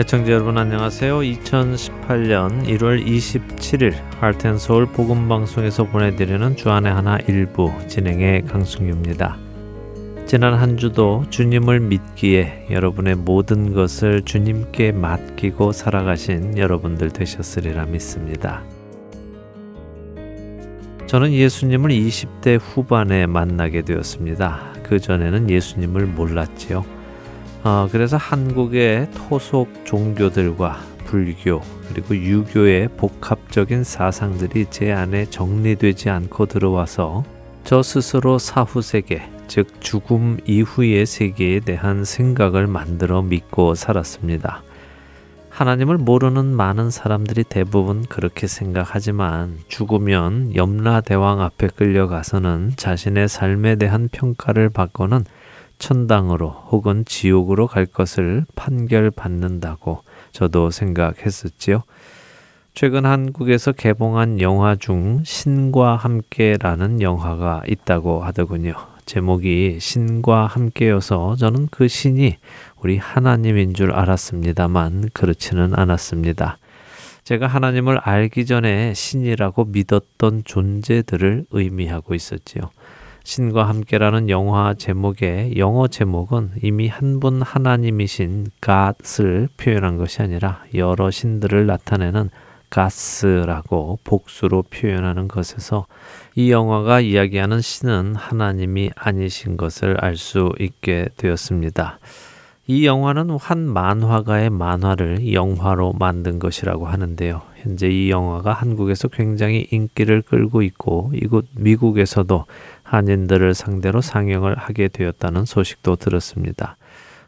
애청자 여러분 안녕하세요. 2018년 1월 27일 할텐서울 복음방송에서 보내드리는 주안의 하나 일부 진행의 강승규입니다. 지난 한 주도 주님을 믿기에 여러분의 모든 것을 주님께 맡기고 살아가신 여러분들 되셨으리라 믿습니다. 저는 예수님을 20대 후반에 만나게 되었습니다. 그 전에는 예수님을 몰랐지요. 어, 그래서 한국의 토속 종교들과 불교 그리고 유교의 복합적인 사상들이 제 안에 정리되지 않고 들어와서 저 스스로 사후 세계, 즉 죽음 이후의 세계에 대한 생각을 만들어 믿고 살았습니다. 하나님을 모르는 많은 사람들이 대부분 그렇게 생각하지만 죽으면 염라대왕 앞에 끌려가서는 자신의 삶에 대한 평가를 받고는 천당으로 혹은 지옥으로 갈 것을 판결받는다고 저도 생각했었지요. 최근 한국에서 개봉한 영화 중 신과 함께라는 영화가 있다고 하더군요. 제목이 신과 함께여서 저는 그 신이 우리 하나님인 줄 알았습니다만 그렇지는 않았습니다. 제가 하나님을 알기 전에 신이라고 믿었던 존재들을 의미하고 있었지요. 신과 함께라는 영화 제목의 영어 제목은 이미 한 분 하나님이신 God을 표현한 것이 아니라 여러 신들을 나타내는 가스라고 복수로 표현하는 것에서 이 영화가 이야기하는 신은 하나님이 아니신 것을 알 수 있게 되었습니다. 이 영화는 한 만화가의 만화를 영화로 만든 것이라고 하는데요. 현재 이 영화가 한국에서 굉장히 인기를 끌고 있고 이곳 미국에서도 한인들을 상대로 상영을 하게 되었다는 소식도 들었습니다.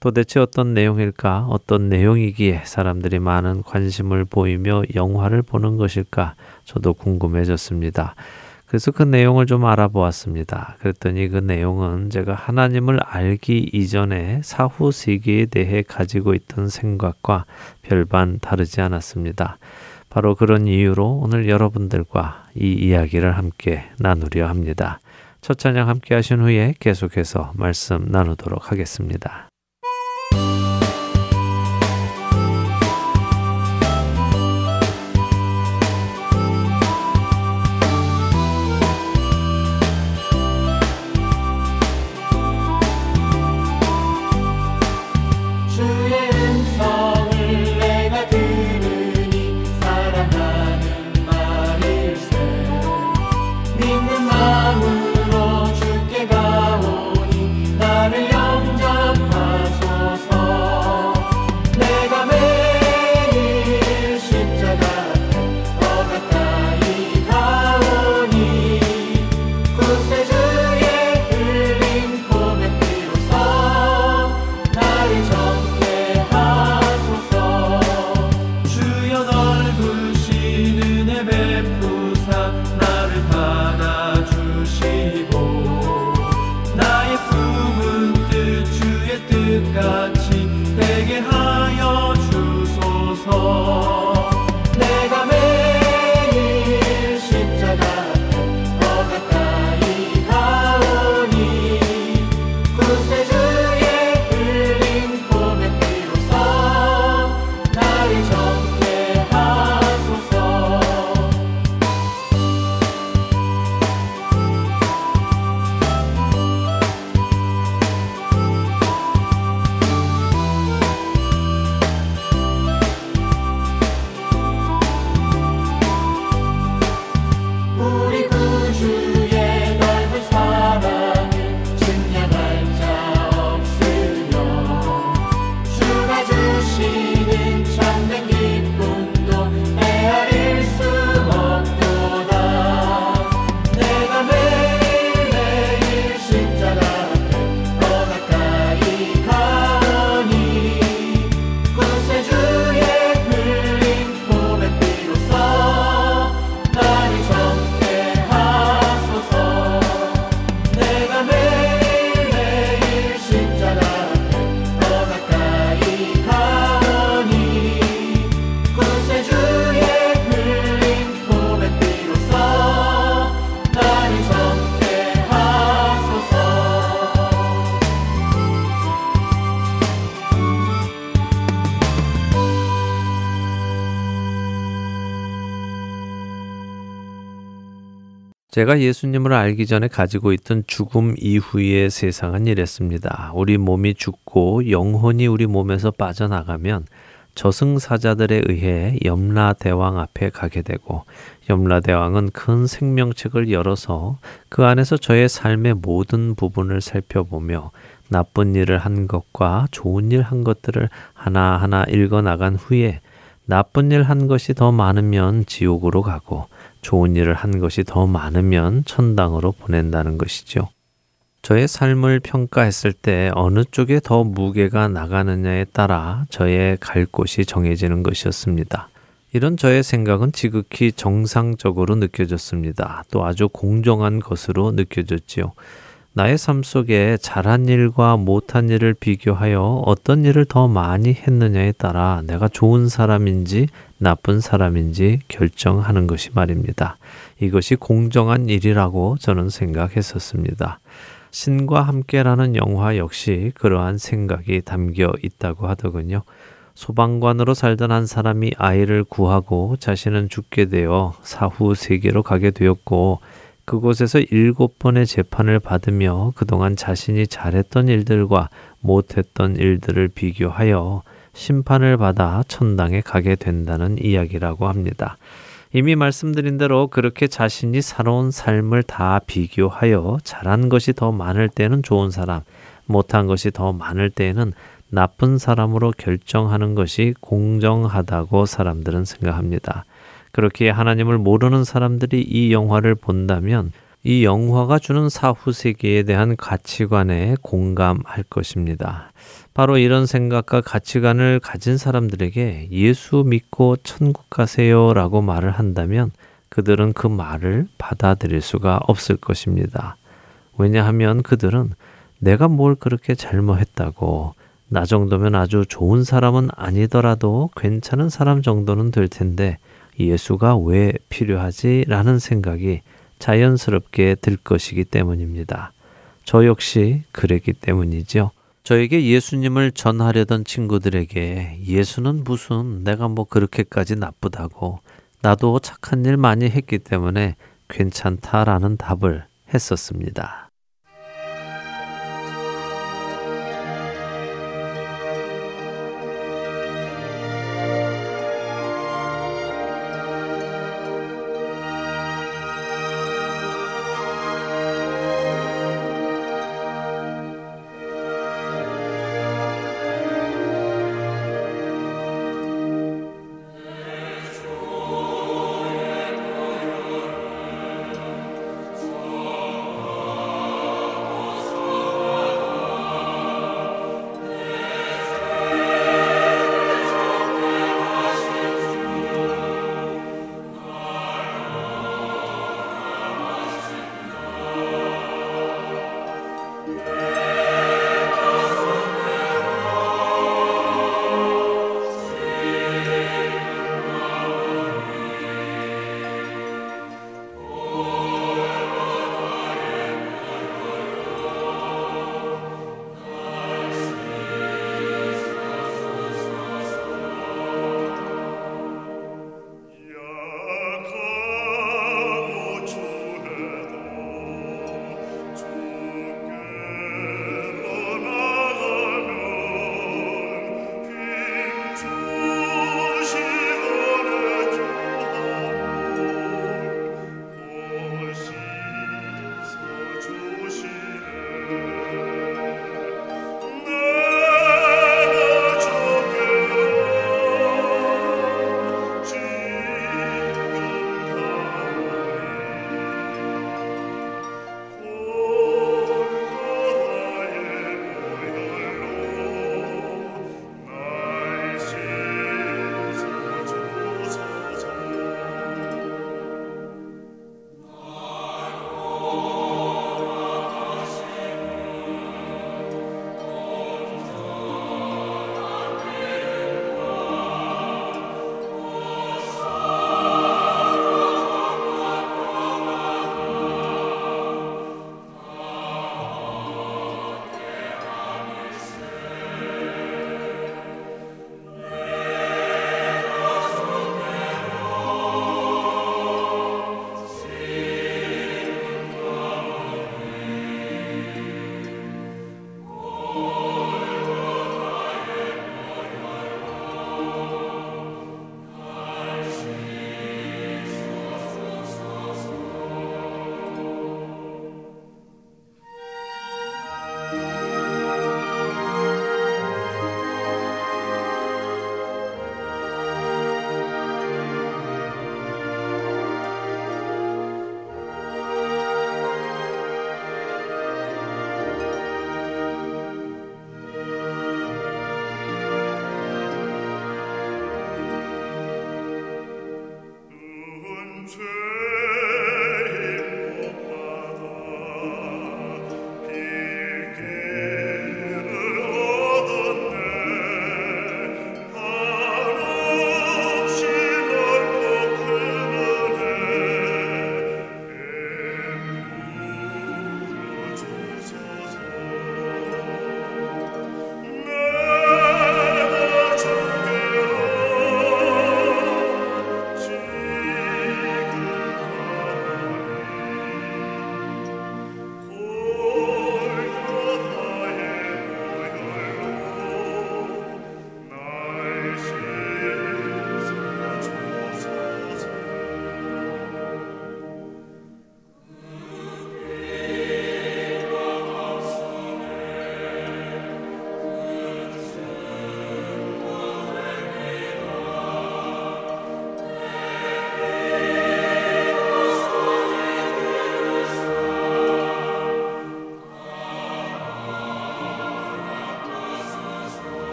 도대체 어떤 내용일까? 어떤 내용이기에 사람들이 많은 관심을 보이며 영화를 보는 것일까? 저도 궁금해졌습니다. 그래서 그 내용을 좀 알아보았습니다. 그랬더니 그 내용은 제가 하나님을 알기 이전에 사후 세계에 대해 가지고 있던 생각과 별반 다르지 않았습니다. 바로 그런 이유로 오늘 여러분들과 이 이야기를 함께 나누려 합니다. 첫 찬양 함께 하신 후에 계속해서 말씀 나누도록 하겠습니다. 제가 예수님을 알기 전에 가지고 있던 죽음 이후의 세상은 이랬습니다. 우리 몸이 죽고 영혼이 우리 몸에서 빠져나가면 저승사자들에 의해 염라대왕 앞에 가게 되고 염라대왕은 큰 생명책을 열어서 그 안에서 저의 삶의 모든 부분을 살펴보며 나쁜 일을 한 것과 좋은 일 한 것들을 하나하나 읽어 나간 후에 나쁜 일 한 것이 더 많으면 지옥으로 가고 좋은 일을 한 것이 더 많으면 천당으로 보낸다는 것이죠. 저의 삶을 평가했을 때 어느 쪽에 더 무게가 나가느냐에 따라 저의 갈 곳이 정해지는 것이었습니다. 이런 저의 생각은 지극히 정상적으로 느껴졌습니다. 또 아주 공정한 것으로 느껴졌지요. 나의 삶 속에 잘한 일과 못한 일을 비교하여 어떤 일을 더 많이 했느냐에 따라 내가 좋은 사람인지 나쁜 사람인지 결정하는 것이 말입니다. 이것이 공정한 일이라고 저는 생각했었습니다. 신과 함께라는 영화 역시 그러한 생각이 담겨 있다고 하더군요. 소방관으로 살던 한 사람이 아이를 구하고 자신은 죽게 되어 사후 세계로 가게 되었고 그곳에서 일곱 번의 재판을 받으며 그동안 자신이 잘했던 일들과 못했던 일들을 비교하여 심판을 받아 천당에 가게 된다는 이야기라고 합니다. 이미 말씀드린 대로 그렇게 자신이 살아온 삶을 다 비교하여 잘한 것이 더 많을 때는 좋은 사람, 못한 것이 더 많을 때에는 나쁜 사람으로 결정하는 것이 공정하다고 사람들은 생각합니다. 그렇게 하나님을 모르는 사람들이 이 영화를 본다면 이 영화가 주는 사후 세계에 대한 가치관에 공감할 것입니다. 바로 이런 생각과 가치관을 가진 사람들에게 예수 믿고 천국 가세요 라고 말을 한다면 그들은 그 말을 받아들일 수가 없을 것입니다. 왜냐하면 그들은 내가 뭘 그렇게 잘못했다고 나 정도면 아주 좋은 사람은 아니더라도 괜찮은 사람 정도는 될 텐데 예수가 왜 필요하지? 라는 생각이 자연스럽게 들 것이기 때문입니다. 저 역시 그랬기 때문이죠. 저에게 예수님을 전하려던 친구들에게 예수는 무슨 내가 뭐 그렇게까지 나쁘다고 나도 착한 일 많이 했기 때문에 괜찮다라는 답을 했었습니다.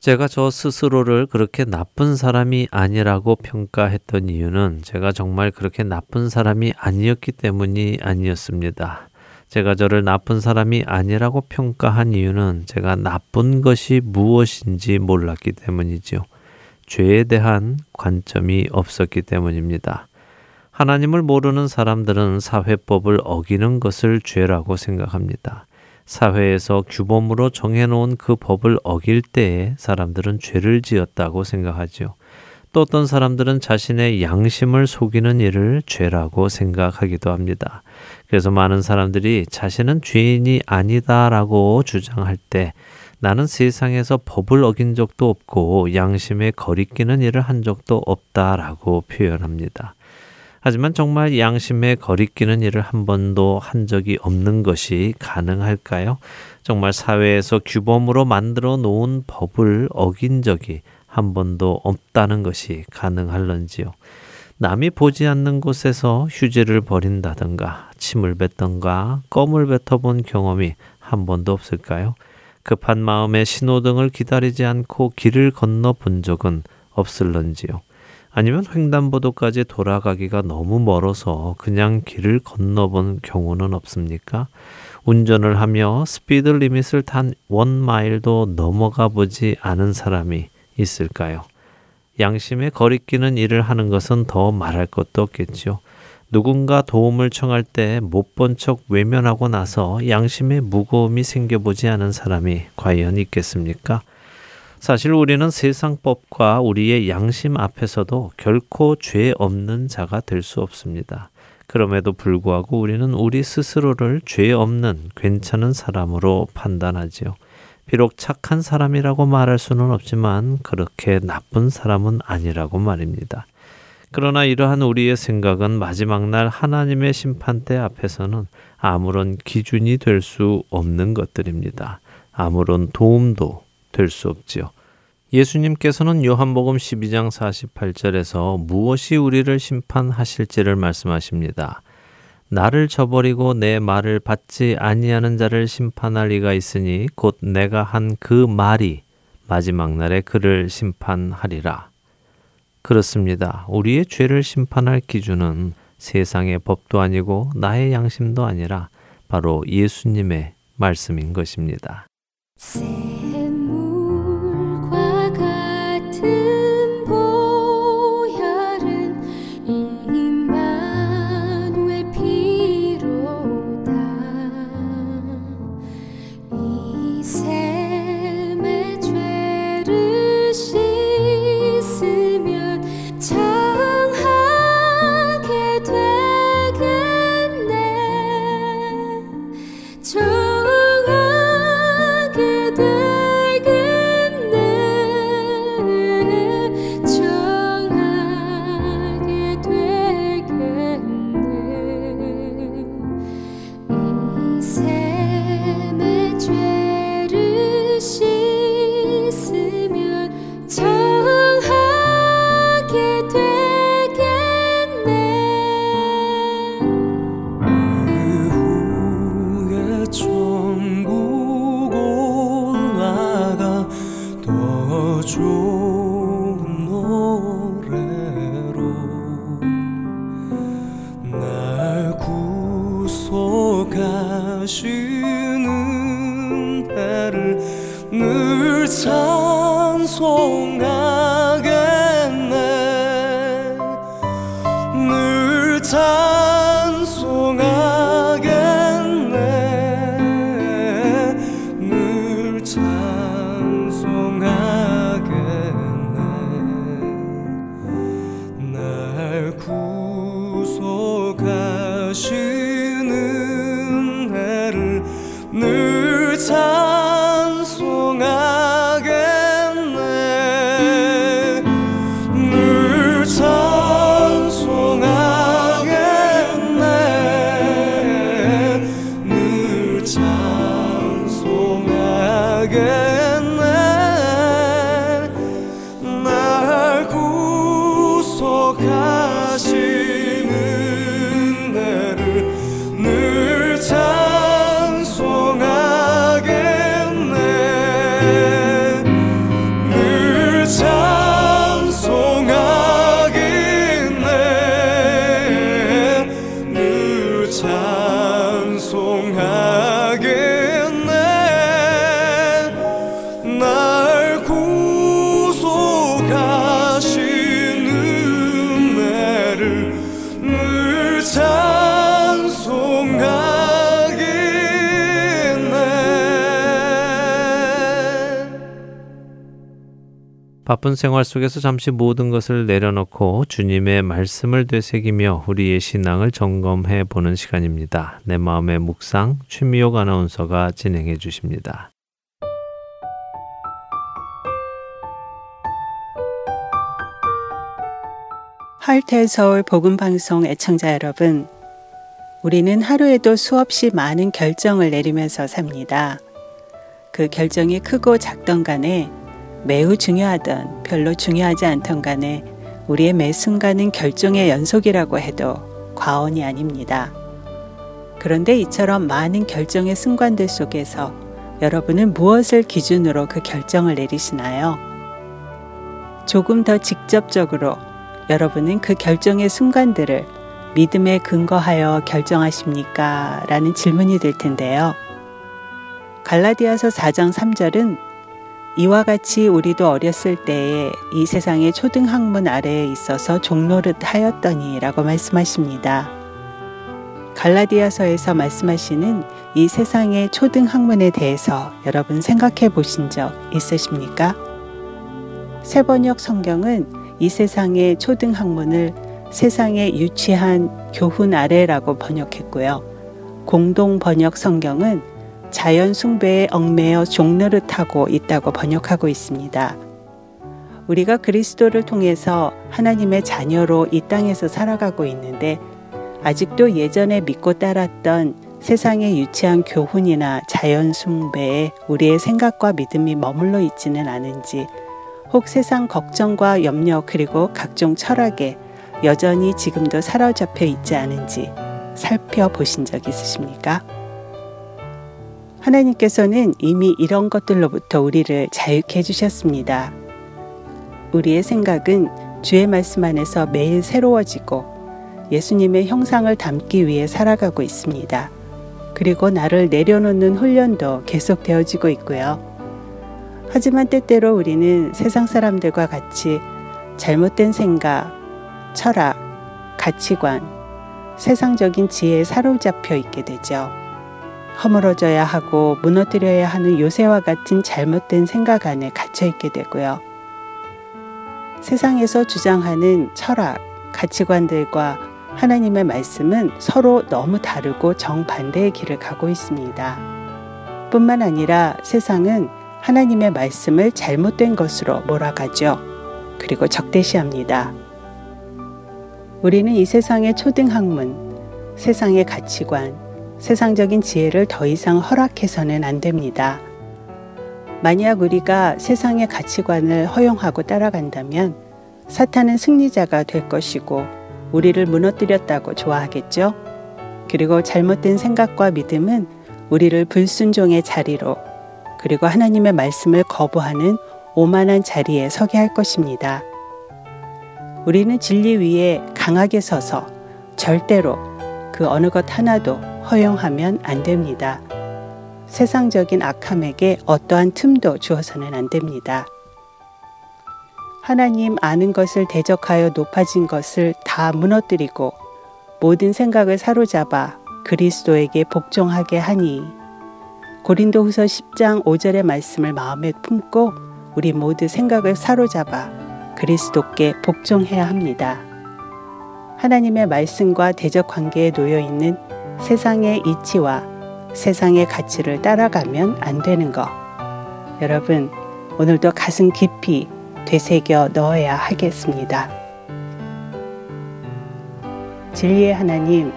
제가 저 스스로를 그렇게 나쁜 사람이 아니라고 평가했던 이유는 제가 정말 그렇게 나쁜 사람이 아니었기 때문이 아니었습니다. 제가 저를 나쁜 사람이 아니라고 평가한 이유는 제가 나쁜 것이 무엇인지 몰랐기 때문이지요. 죄에 대한 관점이 없었기 때문입니다. 하나님을 모르는 사람들은 사회법을 어기는 것을 죄라고 생각합니다. 사회에서 규범으로 정해놓은 그 법을 어길 때에 사람들은 죄를 지었다고 생각하지요. 또 어떤 사람들은 자신의 양심을 속이는 일을 죄라고 생각하기도 합니다. 그래서 많은 사람들이 자신은 죄인이 아니다라고 주장할 때 나는 세상에서 법을 어긴 적도 없고 양심에 거리끼는 일을 한 적도 없다라고 표현합니다. 하지만 정말 양심에 거리끼는 일을 한 번도 한 적이 없는 것이 가능할까요? 정말 사회에서 규범으로 만들어 놓은 법을 어긴 적이 한 번도 없다는 것이 가능할런지요. 남이 보지 않는 곳에서 휴지를 버린다든가 침을 뱉던가 껌을 뱉어본 경험이 한 번도 없을까요? 급한 마음에 신호등을 기다리지 않고 길을 건너 본 적은 없을런지요. 아니면 횡단보도까지 돌아가기가 너무 멀어서 그냥 길을 건너본 경우는 없습니까? 운전을 하며 스피드 리밋을 단 원 마일도 넘어가 보지 않은 사람이 있을까요? 양심에 거리끼는 일을 하는 것은 더 말할 것도 없겠지요. 누군가 도움을 청할 때 못 본 척 외면하고 나서 양심에 무거움이 생겨보지 않은 사람이 과연 있겠습니까? 사실 우리는 세상법과 우리의 양심 앞에서도 결코 죄 없는 자가 될 수 없습니다. 그럼에도 불구하고 우리는 우리 스스로를 죄 없는 괜찮은 사람으로 판단하지요. 비록 착한 사람이라고 말할 수는 없지만 그렇게 나쁜 사람은 아니라고 말입니다. 그러나 이러한 우리의 생각은 마지막 날 하나님의 심판대 앞에서는 아무런 기준이 될 수 없는 것들입니다. 아무런 도움도 될 수 없지요. 예수님께서는 요한복음 12장 48절에서 무엇이 우리를 심판하실지를 말씀하십니다. 나를 저버리고 내 말을 받지 아니하는 자를 심판할 리가 있으니 곧 내가 한 그 말이 마지막 날에 그를 심판하리라. 그렇습니다. 우리의 죄를 심판할 기준은 세상의 법도 아니고 나의 양심도 아니라 바로 예수님의 말씀인 것입니다. 바쁜 생활 속에서 잠시 모든 것을 내려놓고 주님의 말씀을 되새기며 우리의 신앙을 점검해 보는 시간입니다. 내 마음의 묵상 최미옥 아나운서가 진행해 주십니다. 할텔 서울 복음 방송 애청자 여러분, 우리는 하루에도 수없이 많은 결정을 내리면서 삽니다. 그 결정이 크고 작던 간에 매우 중요하던 별로 중요하지 않던 간에 우리의 매 순간은 결정의 연속이라고 해도 과언이 아닙니다. 그런데 이처럼 많은 결정의 순간들 속에서 여러분은 무엇을 기준으로 그 결정을 내리시나요? 조금 더 직접적으로 여러분은 그 결정의 순간들을 믿음에 근거하여 결정하십니까? 라는 질문이 될 텐데요. 갈라디아서 4장 3절은 이와 같이 우리도 어렸을 때에 이 세상의 초등학문 아래에 있어서 종노릇 하였더니 라고 말씀하십니다. 갈라디아서에서 말씀하시는 이 세상의 초등학문에 대해서 여러분 생각해 보신 적 있으십니까? 세번역 성경은 이 세상의 초등학문을 세상의 유치한 교훈 아래라고 번역했고요. 공동 번역 성경은 자연 숭배에 얽매여 종노릇하고 있다고 번역하고 있습니다. 우리가 그리스도를 통해서 하나님의 자녀로 이 땅에서 살아가고 있는데 아직도 예전에 믿고 따랐던 세상의 유치한 교훈이나 자연 숭배에 우리의 생각과 믿음이 머물러 있지는 않은지 혹 세상 걱정과 염려 그리고 각종 철학에 여전히 지금도 사로잡혀 있지 않은지 살펴보신 적 있으십니까? 하나님께서는 이미 이런 것들로부터 우리를 자유케 해주셨습니다. 우리의 생각은 주의 말씀 안에서 매일 새로워지고 예수님의 형상을 담기 위해 살아가고 있습니다. 그리고 나를 내려놓는 훈련도 계속되어지고 있고요. 하지만 때때로 우리는 세상 사람들과 같이 잘못된 생각, 철학, 가치관, 세상적인 지혜에 사로잡혀 있게 되죠. 허물어져야 하고 무너뜨려야 하는 요새와 같은 잘못된 생각 안에 갇혀 있게 되고요. 세상에서 주장하는 철학, 가치관들과 하나님의 말씀은 서로 너무 다르고 정반대의 길을 가고 있습니다. 뿐만 아니라 세상은 하나님의 말씀을 잘못된 것으로 몰아가죠. 그리고 적대시합니다. 우리는 이 세상의 초등학문, 세상의 가치관, 세상적인 지혜를 더 이상 허락해서는 안 됩니다. 만약 우리가 세상의 가치관을 허용하고 따라간다면 사탄은 승리자가 될 것이고 우리를 무너뜨렸다고 좋아하겠죠? 그리고 잘못된 생각과 믿음은 우리를 불순종의 자리로 그리고 하나님의 말씀을 거부하는 오만한 자리에 서게 할 것입니다. 우리는 진리 위에 강하게 서서 절대로 그 어느 것 하나도 허용하면 안 됩니다. 세상적인 악함에게 어떠한 틈도 주어서는 안 됩니다. 하나님 아는 것을 대적하여 높아진 것을 다 무너뜨리고 모든 생각을 사로잡아 그리스도에게 복종하게 하니 고린도 후서 10장 5절의 말씀을 마음에 품고 우리 모두 생각을 사로잡아 그리스도께 복종해야 합니다. 하나님의 말씀과 대적 관계에 놓여 있는 세상의 이치와 세상의 가치를 따라가면 안 되는 것. 여러분, 오늘도 가슴 깊이 되새겨 넣어야 하겠습니다. 진리의 하나님,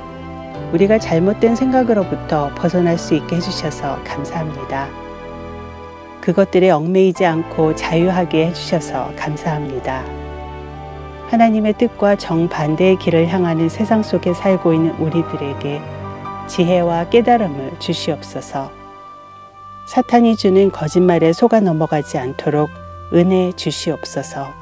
우리가 잘못된 생각으로부터 벗어날 수 있게 해주셔서 감사합니다. 그것들에 얽매이지 않고 자유하게 해주셔서 감사합니다. 하나님의 뜻과 정반대의 길을 향하는 세상 속에 살고 있는 우리들에게 지혜와 깨달음을 주시옵소서. 사탄이 주는 거짓말에 속아 넘어가지 않도록 은혜 주시옵소서.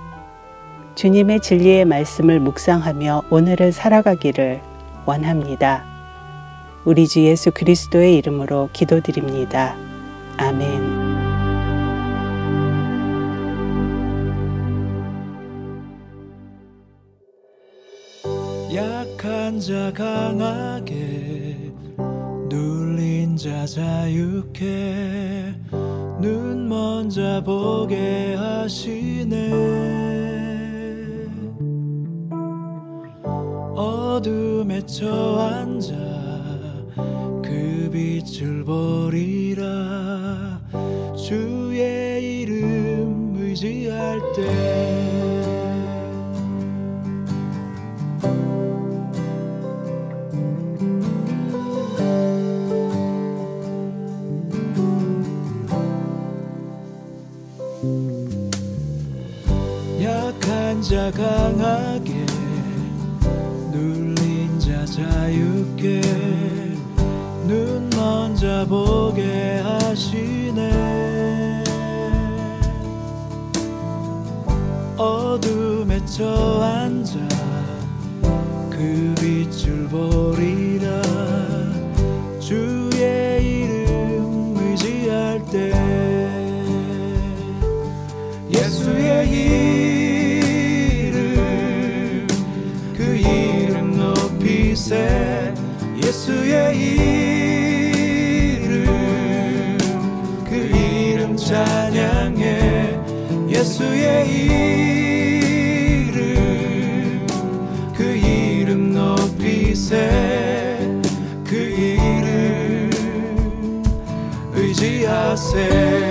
주님의 진리의 말씀을 묵상하며 오늘을 살아가기를 원합니다. 우리 주 예수 그리스도의 이름으로 기도드립니다. 아멘. 자 강하게 눌린 자 자유케 눈 먼저 보게 하시네. 어둠에 처앉아 그 빛을 보리라. 주의 이름 의지할 때 자 강하게 눌린 자 자유게 눈 먼저 보게 하시네. 어둠에 처앉아 그 빛을 보리 예수의 이름. 그 이름 높이세. 그 이름 의지하세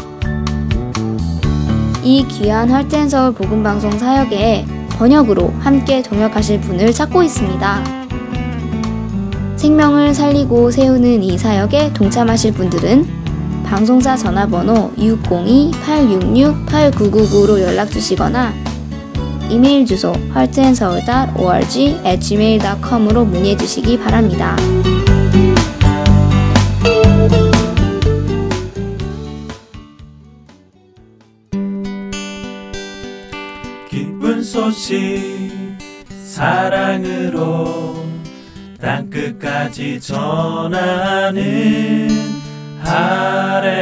이 귀한 할텐서울 복음방송 사역에 번역으로 함께 동역하실 분을 찾고 있습니다. 생명을 살리고 세우는 이 사역에 동참하실 분들은 방송사 전화번호 602-866-8999로 연락 주시거나 이메일 주소 heartandseoul.org gmail.com으로 문의해 주시기 바랍니다. 소식 사랑으로 땅끝까지 전하는 아랜소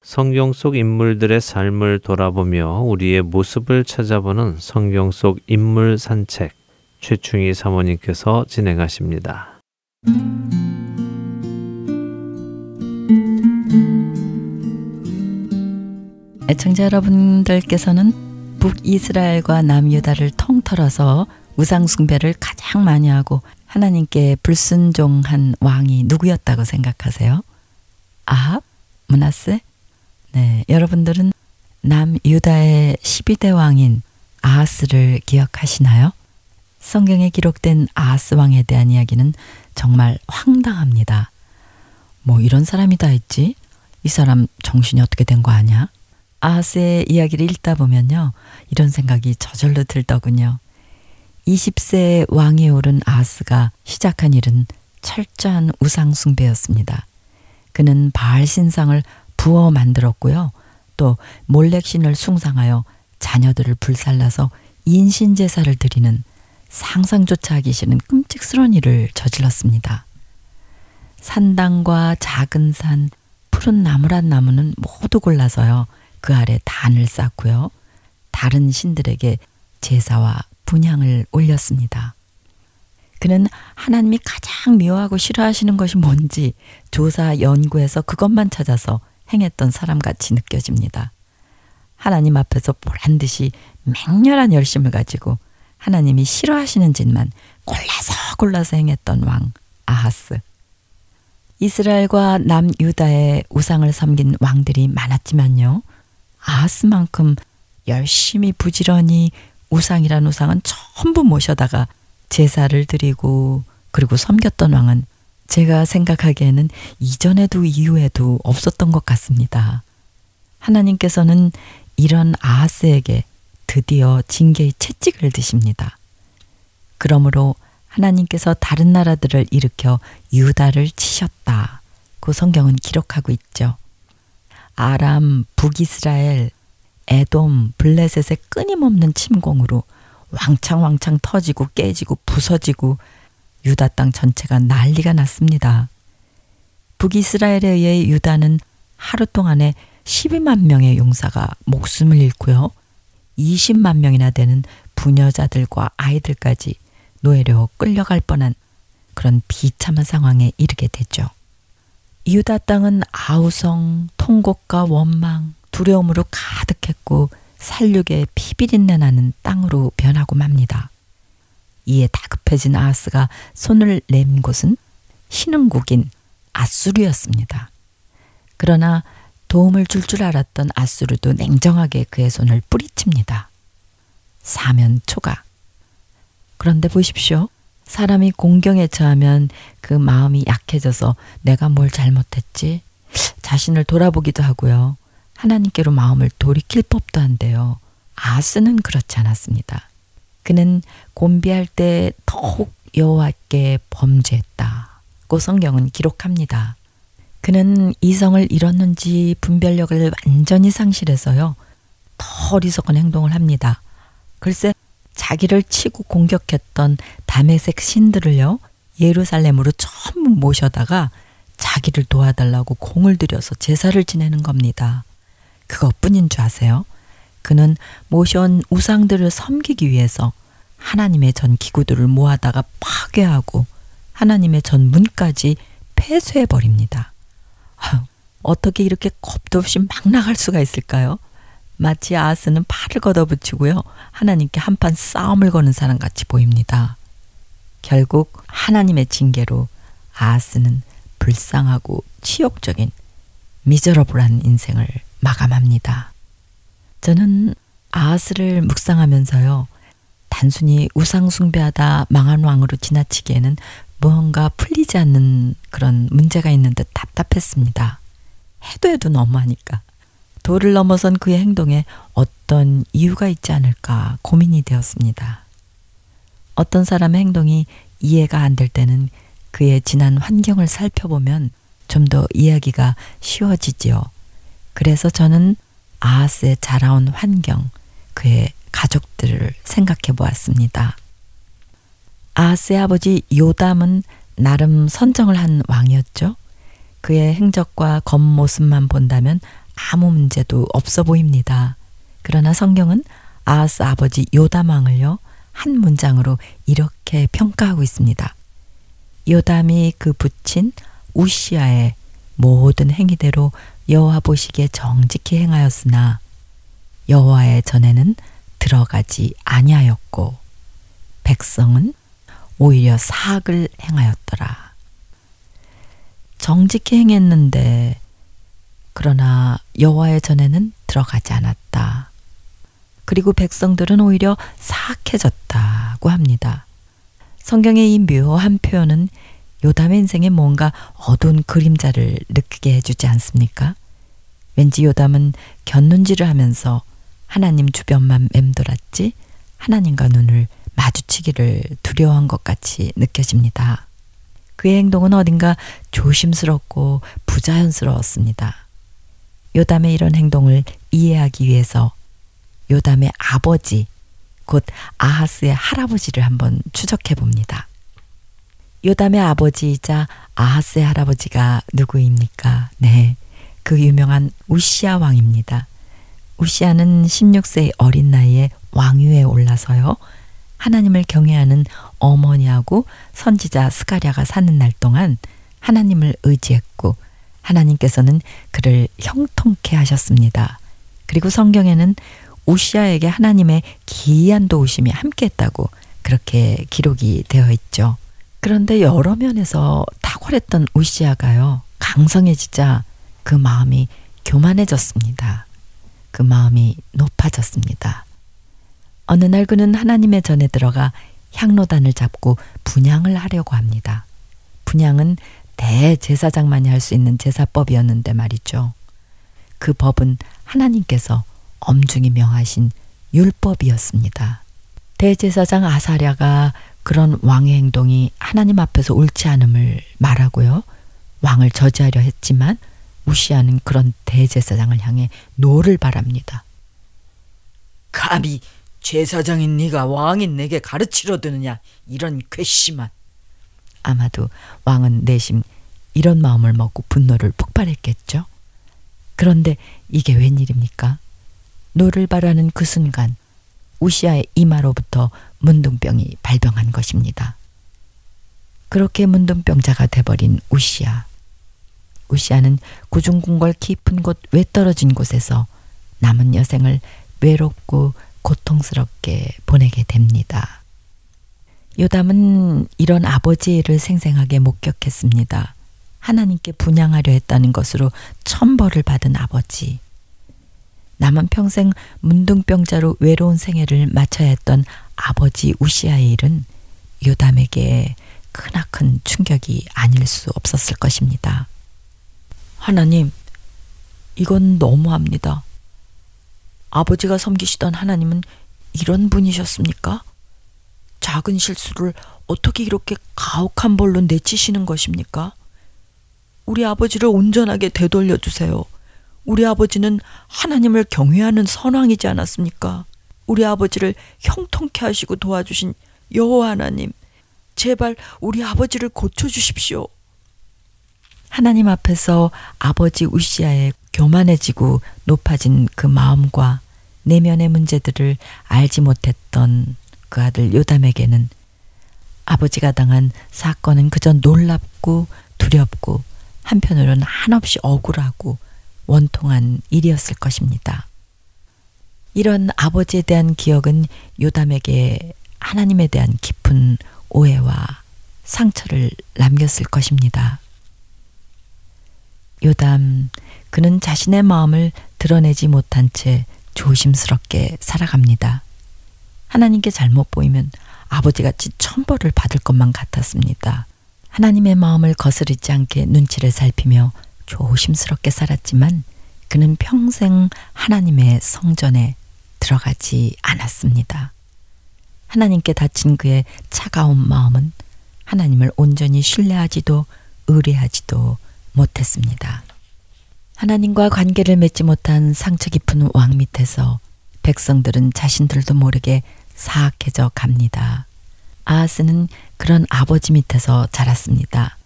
성경 속 인물들의 삶을 돌아보며 우리의 모습을 찾아보는 성경 속 인물 산책 최충희 사모님께서 진행하십니다. 애청자 여러분들께서는 북이스라엘과 남유다를 통틀어서 우상숭배를 가장 많이 하고 하나님께 불순종한 왕이 누구였다고 생각하세요? 아합? 문하세? 네, 여러분들은 남유다의 12대 왕인 아하스를 기억하시나요? 성경에 기록된 아하스 왕에 대한 이야기는 정말 황당합니다. 뭐 이런 사람이 다 있지? 이 사람 정신이 어떻게 된 거 아냐? 아하스의 이야기를 읽다 보면요. 이런 생각이 저절로 들더군요. 20세 왕에 오른 아하스가 시작한 일은 철저한 우상숭배였습니다. 그는 바알 신상을 부어 만들었고요. 또 몰렉신을 숭상하여 자녀들을 불살라서 인신 제사를 드리는 상상조차 하기 싫은 끔찍스러운 일을 저질렀습니다. 산당과 작은 산, 푸른 나무란 나무는 모두 골라서요. 그 아래 단을 쌓고요. 다른 신들에게 제사와 분향을 올렸습니다. 그는 하나님이 가장 미워하고 싫어하시는 것이 뭔지 조사 연구해서 그것만 찾아서 행했던 사람 같이 느껴집니다. 하나님 앞에서 보란 듯이 맹렬한 열심을 가지고 하나님이 싫어하시는 짓만 골라서 골라서 행했던 왕 아하스. 이스라엘과 남유다의 우상을 섬긴 왕들이 많았지만요. 아하스만큼 열심히 부지런히 우상이란 우상은 전부 모셔다가 제사를 드리고 그리고 섬겼던 왕은 제가 생각하기에는 이전에도 이후에도 없었던 것 같습니다. 하나님께서는 이런 아하스에게 드디어 징계의 채찍을 드십니다. 그러므로 하나님께서 다른 나라들을 일으켜 유다를 치셨다. 그 성경은 기록하고 있죠. 아람, 북이스라엘, 에돔, 블레셋의 끊임없는 침공으로 왕창왕창 터지고 깨지고 부서지고 유다 땅 전체가 난리가 났습니다. 북이스라엘에 의해 유다는 하루 동안에 12만 명의 용사가 목숨을 잃고요. 20만 명이나 되는 부녀자들과 아이들까지 노예로 끌려갈 뻔한 그런 비참한 상황에 이르게 되죠. 유다 땅은 아우성, 통곡과 원망, 두려움으로 가득했고 살육의 피비린내 나는 땅으로 변하고 맙니다. 이에 다급해진 아하스가 손을 낸 곳은 신흥국인 아수르였습니다. 그러나 도움을 줄줄 줄 알았던 아수르도 냉정하게 그의 손을 뿌리칩니다. 사면 초가. 그런데 보십시오. 사람이 공경에 처하면 그 마음이 약해져서 내가 뭘 잘못했지? 자신을 돌아보기도 하고요. 하나님께로 마음을 돌이킬 법도 한데요. 아스는 그렇지 않았습니다. 그는 곤비할 때 더욱 여호와께 범죄했다고 성경은 기록합니다. 그는 이성을 잃었는지 분별력을 완전히 상실해서요. 더 어리석은 행동을 합니다. 글쎄 자기를 치고 공격했던 담에색 신들을요. 예루살렘으로 전부 모셔다가 자기를 도와달라고 공을 들여서 제사를 지내는 겁니다. 그것뿐인 줄 아세요? 그는 모셔온 우상들을 섬기기 위해서 하나님의 전 기구들을 모아다가 파괴하고 하나님의 전 문까지 폐쇄해 버립니다. 어떻게 이렇게 겁도 없이 막 나갈 수가 있을까요? 마치 아스는 팔을 걷어붙이고요. 하나님께 한판 싸움을 거는 사람 같이 보입니다. 결국 하나님의 징계로 아스는 불쌍하고 치욕적인 미저러블한 인생을 마감합니다. 저는 아하스를 묵상하면서요. 단순히 우상숭배하다 망한 왕으로 지나치기에는 무언가 풀리지 않는 그런 문제가 있는 듯 답답했습니다. 해도 해도 너무하니까. 도를 넘어선 그의 행동에 어떤 이유가 있지 않을까 고민이 되었습니다. 어떤 사람의 행동이 이해가 안 될 때는 그의 지난 환경을 살펴보면 좀 더 이야기가 쉬워지지요. 그래서 저는 아하스의 자라온 환경, 그의 가족들을 생각해 보았습니다. 아하스의 아버지 요담은 나름 선정을 한 왕이었죠. 그의 행적과 겉모습만 본다면 아무 문제도 없어 보입니다. 그러나 성경은 아하스 아버지 요담 왕을요, 한 문장으로 이렇게 평가하고 있습니다. 요담이 그 붙인 우시아의 모든 행위대로 여호와 보시기에 정직히 행하였으나 여호와의 전에는 들어가지 아니하였고 백성은 오히려 사악을 행하였더라. 정직히 행했는데 그러나 여호와의 전에는 들어가지 않았다. 그리고 백성들은 오히려 사악해졌다고 합니다. 성경의 이 묘한 표현은 요담의 인생에 뭔가 어두운 그림자를 느끼게 해주지 않습니까? 왠지 요담은 곁눈질을 하면서 하나님 주변만 맴돌았지 하나님과 눈을 마주치기를 두려워한 것 같이 느껴집니다. 그의 행동은 어딘가 조심스럽고 부자연스러웠습니다. 요담의 이런 행동을 이해하기 위해서 요담의 아버지, 곧 아하스의 할아버지를 한번 추적해 봅니다. 요담의 아버지이자 아하스의 할아버지가 누구입니까? 네, 그 유명한 우시아 왕입니다. 우시아는 16세의 어린 나이에 왕위에 올라서요. 하나님을 경외하는 어머니하고 선지자 스가랴가 사는 날 동안 하나님을 의지했고 하나님께서는 그를 형통케 하셨습니다. 그리고 성경에는 우시아에게 하나님의 기이한 도우심이 함께했다고 그렇게 기록이 되어 있죠. 그런데 여러 면에서 탁월했던 우시아가요 강성해지자 그 마음이 교만해졌습니다. 그 마음이 높아졌습니다. 어느 날 그는 하나님의 전에 들어가 향로단을 잡고 분양을 하려고 합니다. 분양은 대제사장만이 할 수 있는 제사법이었는데 말이죠. 그 법은 하나님께서 엄중히 명하신 율법이었습니다. 대제사장 아사랴가 그런 왕의 행동이 하나님 앞에서 옳지 않음을 말하고요. 왕을 저지하려 했지만 우시아는 그런 대제사장을 향해 노를 발합니다. 감히 제사장인 네가 왕인 내게 가르치려 드느냐 이런 괘씸한 아마도 왕은 내심 이런 마음을 먹고 분노를 폭발했겠죠. 그런데 이게 웬일입니까? 노를 발하는 그 순간 우시아의 이마로부터 문둥병이 발병한 것입니다. 그렇게 문둥병자가 돼버린 우시아. 우시아는 구중궁궐 깊은 곳 외떨어진 곳에서 남은 여생을 외롭고 고통스럽게 보내게 됩니다. 요담은 이런 아버지의 일을 생생하게 목격했습니다. 하나님께 분양하려 했다는 것으로 천벌을 받은 아버지. 남은 평생 문둥병자로 외로운 생애를 마쳐야 했던 아버지 우시아의 일은 요담에게 크나큰 충격이 아닐 수 없었을 것입니다. 하나님, 이건 너무합니다. 아버지가 섬기시던 하나님은 이런 분이셨습니까? 작은 실수를 어떻게 이렇게 가혹한 벌로 내치시는 것입니까? 우리 아버지를 온전하게 되돌려 주세요. 우리 아버지는 하나님을 경외하는 선왕이지 않았습니까? 우리 아버지를 형통케 하시고 도와주신 여호와 하나님, 제발 우리 아버지를 고쳐 주십시오. 하나님 앞에서 아버지 우시아의 교만해지고 높아진 그 마음과 내면의 문제들을 알지 못했던 그 아들 요담에게는 아버지가 당한 사건은 그저 놀랍고 두렵고 한편으로는 한없이 억울하고 원통한 일이었을 것입니다. 이런 아버지에 대한 기억은 요담에게 하나님에 대한 깊은 오해와 상처를 남겼을 것입니다. 요담, 그는 자신의 마음을 드러내지 못한 채 조심스럽게 살아갑니다. 하나님께 잘못 보이면 아버지같이 천벌을 받을 것만 같았습니다. 하나님의 마음을 거스르지 않게 눈치를 살피며 조심스럽게 살았지만 그는 평생 하나님의 성전에 들어가지 않았습니다. 하나님께 다친 그의 차가운 마음은 하나님을 온전히 신뢰하지도 의뢰하지도 못했습니다. 하나님과 관계를 맺지 못한 상처 깊은 왕 밑에서 백성들은 자신들도 모르게 사악해져 갑니다. 아하스는 그런 아버지 밑에서 자랐습니다.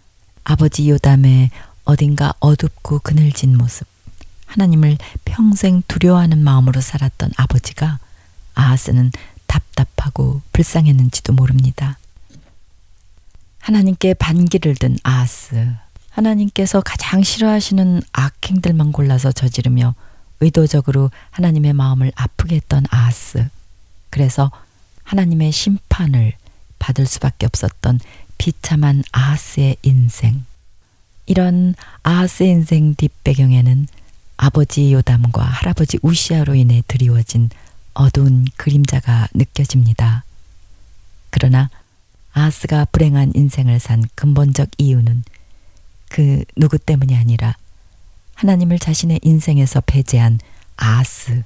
아버지 요담의 어딘가 어둡고 그늘진 모습, 하나님을 평생 두려워하는 마음으로 살았던 아버지가 아하스는 답답하고 불쌍했는지도 모릅니다. 하나님께 반기를 든 아하스, 하나님께서 가장 싫어하시는 악행들만 골라서 저지르며 의도적으로 하나님의 마음을 아프게 했던 아하스. 그래서 하나님의 심판을 받을 수밖에 없었던 비참한 아하스의 인생. 이런 아하스의 인생 뒷배경에는 아버지 요담과 할아버지 우시아로 인해 드리워진 어두운 그림자가 느껴집니다. 그러나 아하스가 불행한 인생을 산 근본적 이유는 그 누구 때문이 아니라 하나님을 자신의 인생에서 배제한 아하스,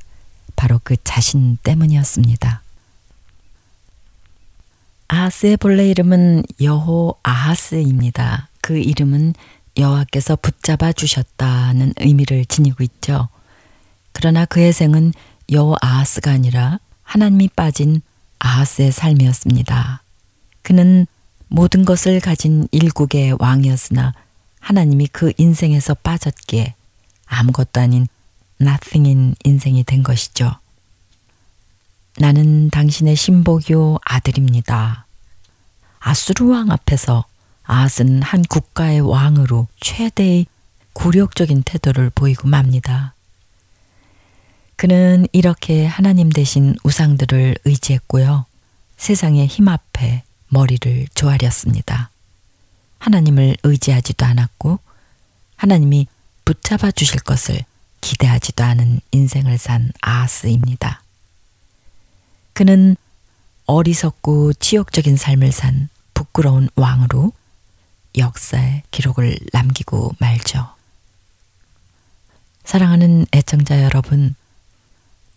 바로 그 자신 때문이었습니다. 아하스의 본래 이름은 여호 아하스입니다. 그 이름은 여호와께서 붙잡아 주셨다는 의미를 지니고 있죠. 그러나 그의 생은 여호 아하스가 아니라 하나님이 빠진 아하스의 삶이었습니다. 그는 모든 것을 가진 일국의 왕이었으나 하나님이 그 인생에서 빠졌기에 아무것도 아닌 nothing인 인생이 된 것이죠. 나는 당신의 신복요 아들입니다. 아수르 왕 앞에서 아스는 한 국가의 왕으로 최대의 굴욕적인 태도를 보이고 맙니다. 그는 이렇게 하나님 대신 우상들을 의지했고요. 세상의 힘 앞에 머리를 조아렸습니다. 하나님을 의지하지도 않았고 하나님이 붙잡아 주실 것을 기대하지도 않은 인생을 산 아하스입니다. 그는 어리석고 치욕적인 삶을 산 부끄러운 왕으로 역사의 기록을 남기고 말죠. 사랑하는 애청자 여러분,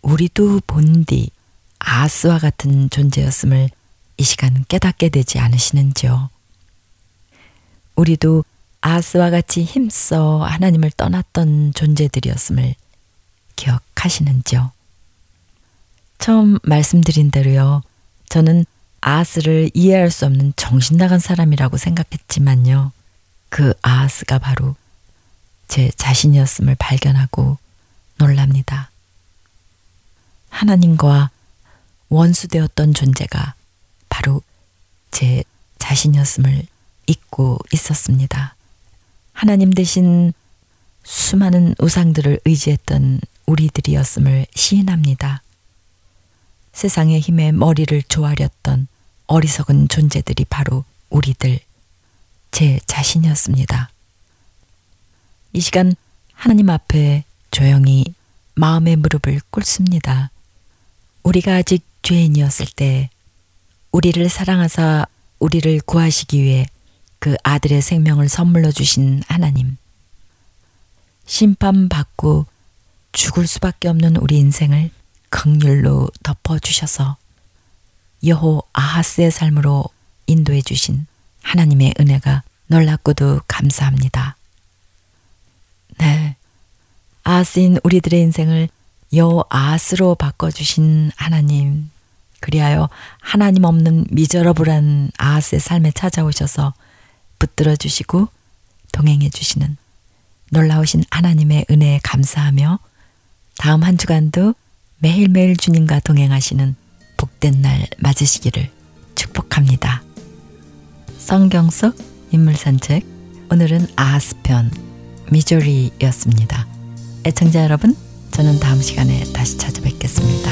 우리도 본디 아스와 같은 존재였음을 이 시간 깨닫게 되지 않으시는지요? 우리도 아스와 같이 힘써 하나님을 떠났던 존재들이었음을 기억하시는지요? 처음 말씀드린 대로요. 저는 아스를 이해할 수 없는 정신 나간 사람이라고 생각했지만요. 그 아스가 바로 제 자신이었음을 발견하고 놀랍니다. 하나님과 원수되었던 존재가 바로 제 자신이었음을 잊고 있었습니다. 하나님 대신 수많은 우상들을 의지했던 우리들이었음을 시인합니다. 세상의 힘에 머리를 조아렸던 어리석은 존재들이 바로 우리들, 제 자신이었습니다. 이 시간 하나님 앞에 조용히 마음의 무릎을 꿇습니다. 우리가 아직 죄인이었을 때 우리를 사랑하사 우리를 구하시기 위해 그 아들의 생명을 선물로 주신 하나님. 심판받고 죽을 수밖에 없는 우리 인생을 극률로 덮어주셔서 여호 아하스의 삶으로 인도해 주신 하나님의 은혜가 놀랍고도 감사합니다. 네. 아하스인 우리들의 인생을 여호 아하스로 바꿔주신 하나님. 그리하여 하나님 없는 미저러블한 아하스의 삶에 찾아오셔서 붙들어 주시고 동행해 주시는 놀라우신 하나님의 은혜에 감사하며 다음 한 주간도 매일매일 주님과 동행하시는 복된 날 맞으시기를 축복합니다. 성경 속 인물 산책 오늘은 아하스편 미조리였습니다. 애청자 여러분 저는 다음 시간에 다시 찾아뵙겠습니다.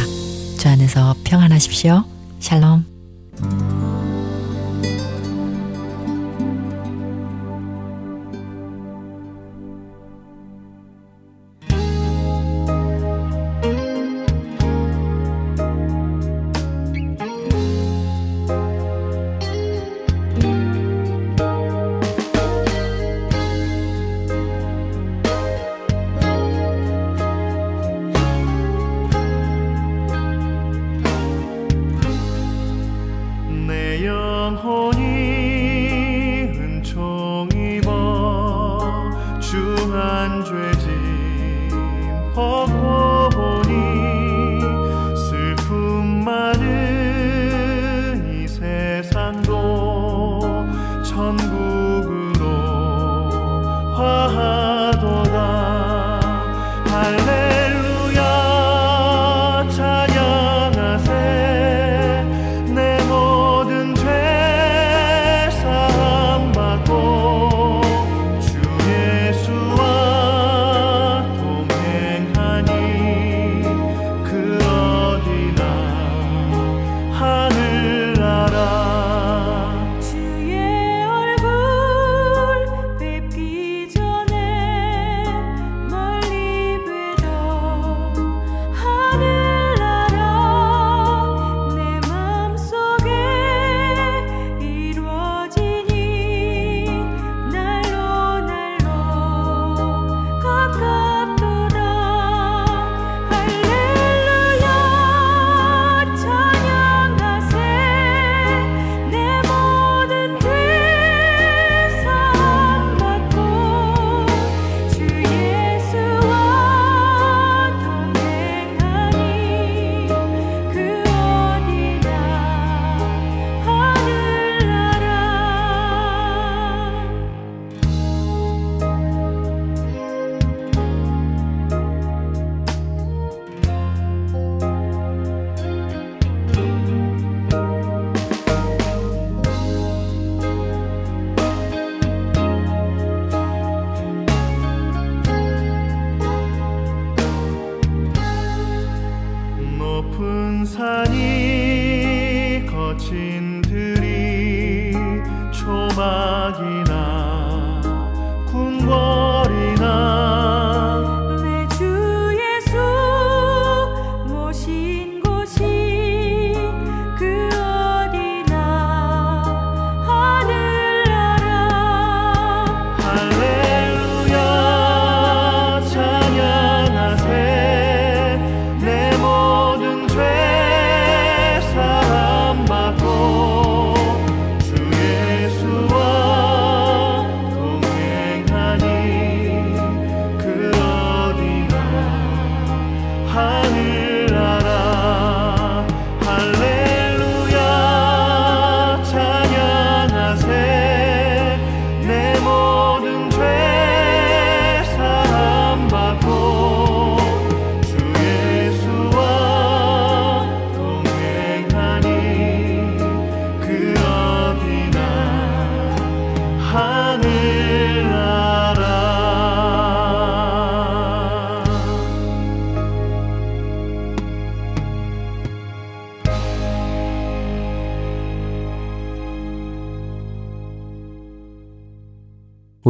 주 안에서 평안하십시오. 샬롬.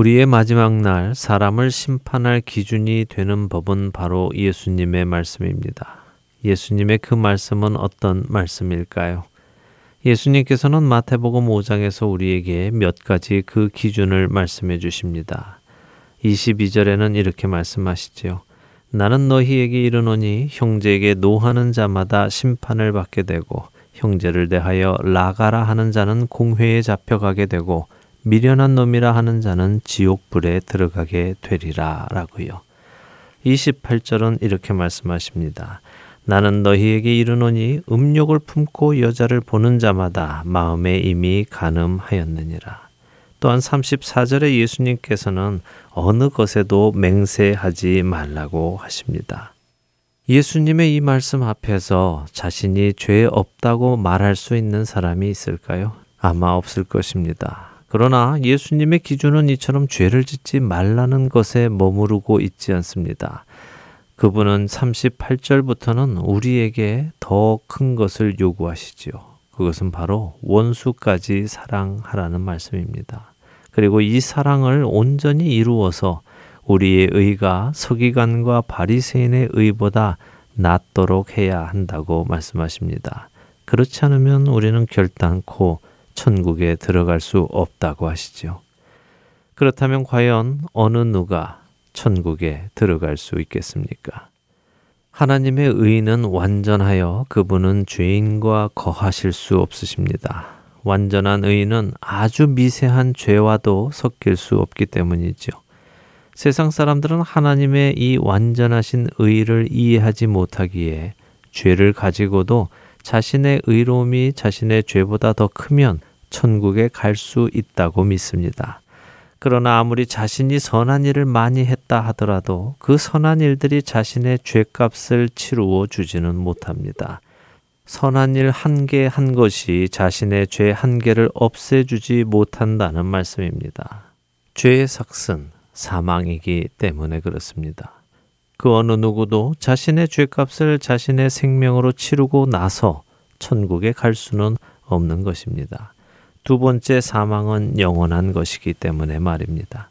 우리의 마지막 날 사람을 심판할 기준이 되는 법은 바로 예수님의 말씀입니다. 예수님의 그 말씀은 어떤 말씀일까요? 예수님께서는 마태복음 5장에서 우리에게 몇 가지 그 기준을 말씀해 주십니다. 22절에는 이렇게 말씀하시지요. 나는 너희에게 이르노니 형제에게 노하는 자마다 심판을 받게 되고 형제를 대하여 라가라 하는 자는 공회에 잡혀가게 되고 미련한 놈이라 하는 자는 지옥 불에 들어가게 되리라 라고요. 28절은 이렇게 말씀하십니다. 나는 너희에게 이르노니 음욕을 품고 여자를 보는 자마다 마음에 이미 가늠하였느니라. 또한 34절에 예수님께서는 어느 것에도 맹세하지 말라고 하십니다. 예수님의 이 말씀 앞에서 자신이 죄 없다고 말할 수 있는 사람이 있을까요? 아마 없을 것입니다. 그러나 예수님의 기준은 이처럼 죄를 짓지 말라는 것에 머무르고 있지 않습니다. 그분은 38절부터는 우리에게 더 큰 것을 요구하시지요. 그것은 바로 원수까지 사랑하라는 말씀입니다. 그리고 이 사랑을 온전히 이루어서 우리의 의가 서기관과 바리새인의 의보다 낫도록 해야 한다고 말씀하십니다. 그렇지 않으면 우리는 결단코 천국에 들어갈 수 없다고 하시죠. 그렇다면 과연 어느 누가 천국에 들어갈 수 있겠습니까? 하나님의 의는 완전하여 그분은 죄인과 거하실 수 없으십니다. 완전한 의는 아주 미세한 죄와도 섞일 수 없기 때문이죠. 세상 사람들은 하나님의 이 완전하신 의를 이해하지 못하기에 죄를 가지고도 자신의 의로움이 자신의 죄보다 더 크면 천국에 갈 수 있다고 믿습니다. 그러나 아무리 자신이 선한 일을 많이 했다 하더라도 그 선한 일들이 자신의 죄값을 치루어 주지는 못합니다. 선한 일 한 개 한 것이 자신의 죄 한 개를 없애주지 못한다는 말씀입니다. 죄의 삭은 사망이기 때문에 그렇습니다. 그 어느 누구도 자신의 죄값을 자신의 생명으로 치르고 나서 천국에 갈 수는 없는 것입니다. 두 번째 사망은 영원한 것이기 때문에 말입니다.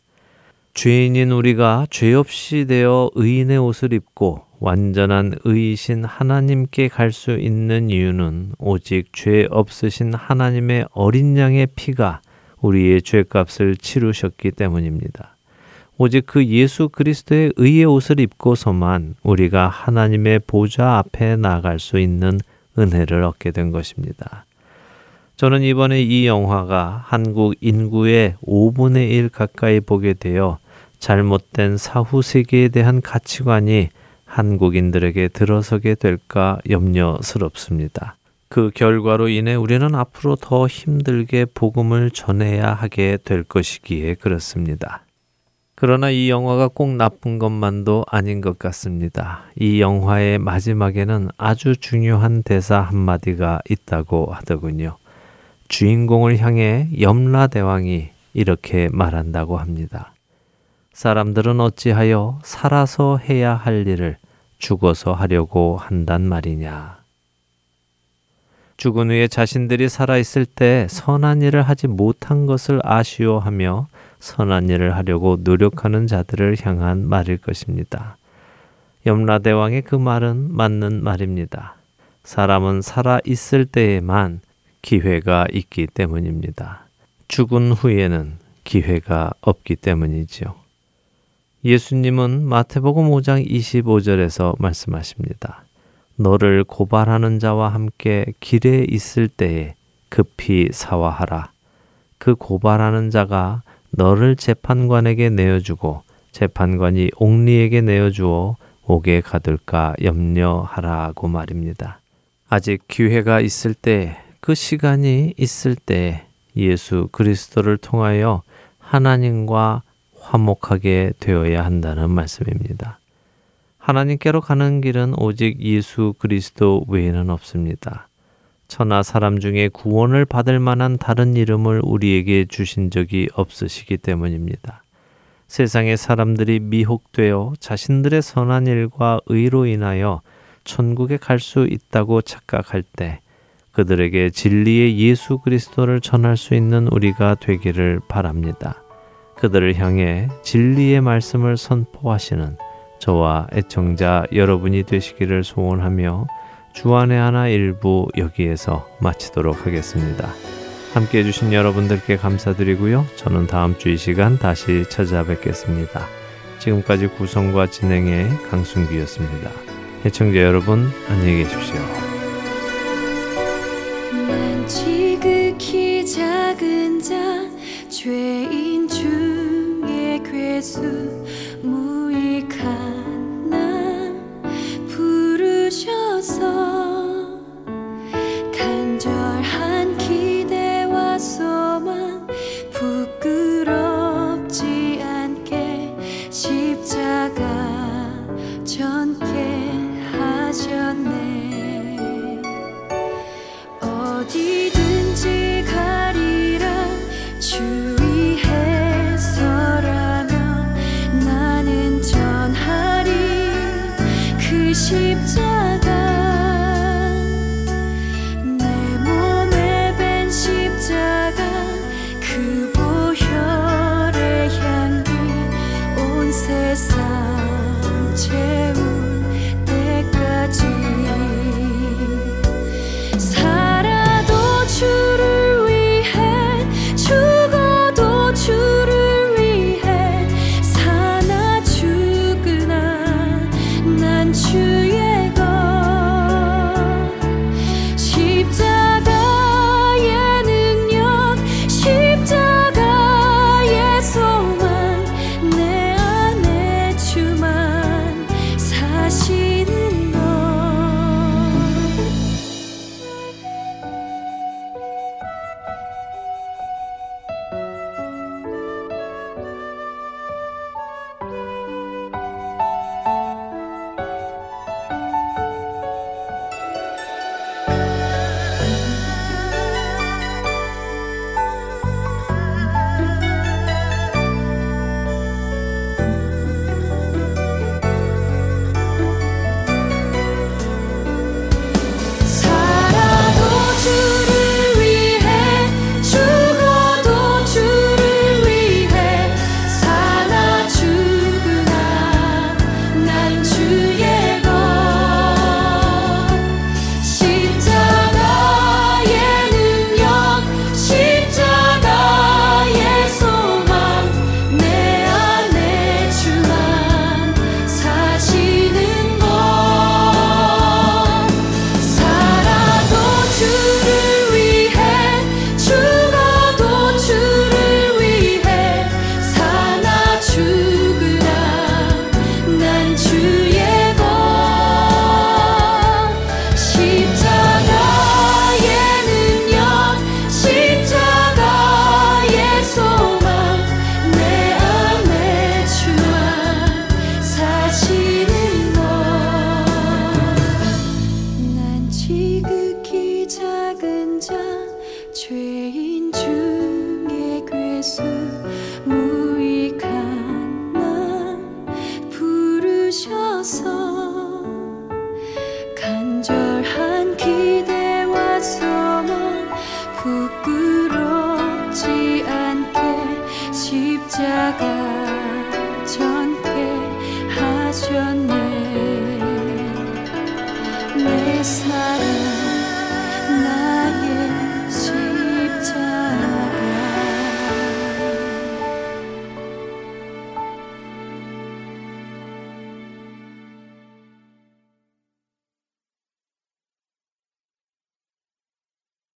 죄인인 우리가 죄 없이 되어 의인의 옷을 입고 완전한 의이신 하나님께 갈 수 있는 이유는 오직 죄 없으신 하나님의 어린 양의 피가 우리의 죄값을 치르셨기 때문입니다. 오직 그 예수 그리스도의 의의 옷을 입고서만 우리가 하나님의 보좌 앞에 나갈 수 있는 은혜를 얻게 된 것입니다. 저는 이번에 이 영화가 한국 인구의 5분의 1 가까이 보게 되어 잘못된 사후 세계에 대한 가치관이 한국인들에게 들어서게 될까 염려스럽습니다. 그 결과로 인해 우리는 앞으로 더 힘들게 복음을 전해야 하게 될 것이기에 그렇습니다. 그러나 이 영화가 꼭 나쁜 것만도 아닌 것 같습니다. 이 영화의 마지막에는 아주 중요한 대사 한마디가 있다고 하더군요. 주인공을 향해 염라대왕이 이렇게 말한다고 합니다. 사람들은 어찌하여 살아서 해야 할 일을 죽어서 하려고 한단 말이냐. 죽은 후에 자신들이 살아있을 때 선한 일을 하지 못한 것을 아쉬워하며 선한 일을 하려고 노력하는 자들을 향한 말일 것입니다. 염라대왕의 그 말은 맞는 말입니다. 사람은 살아 있을 때에만 기회가 있기 때문입니다. 죽은 후에는 기회가 없기 때문이지요. 예수님은 마태복음 5장 25절에서 말씀하십니다. 너를 고발하는 자와 함께 길에 있을 때에 급히 사화하라. 그 고발하는 자가 너를 재판관에게 내어주고 재판관이 옥리에게 내어주어 옥에 가둘까 염려하라고 말입니다. 아직 기회가 있을 때, 그 시간이 있을 때 예수 그리스도를 통하여 하나님과 화목하게 되어야 한다는 말씀입니다. 하나님께로 가는 길은 오직 예수 그리스도 외에는 없습니다. 천하 사람 중에 구원을 받을 만한 다른 이름을 우리에게 주신 적이 없으시기 때문입니다. 세상의 사람들이 미혹되어 자신들의 선한 일과 의로 인하여 천국에 갈 수 있다고 착각할 때 그들에게 진리의 예수 그리스도를 전할 수 있는 우리가 되기를 바랍니다. 그들을 향해 진리의 말씀을 선포하시는 저와 애청자 여러분이 되시기를 소원하며 주안의 하나 일부 여기에서 마치도록 하겠습니다. 함께 해주신 여러분들께 감사드리고요. 저는 다음 주 이 시간 다시 찾아뵙겠습니다. 지금까지 구성과 진행의 강순기였습니다. 애청자 여러분 안녕히 계십시오. 난 지극히 작은 자 죄인 중에 괴수 부르셔서 간절한 기대와 소망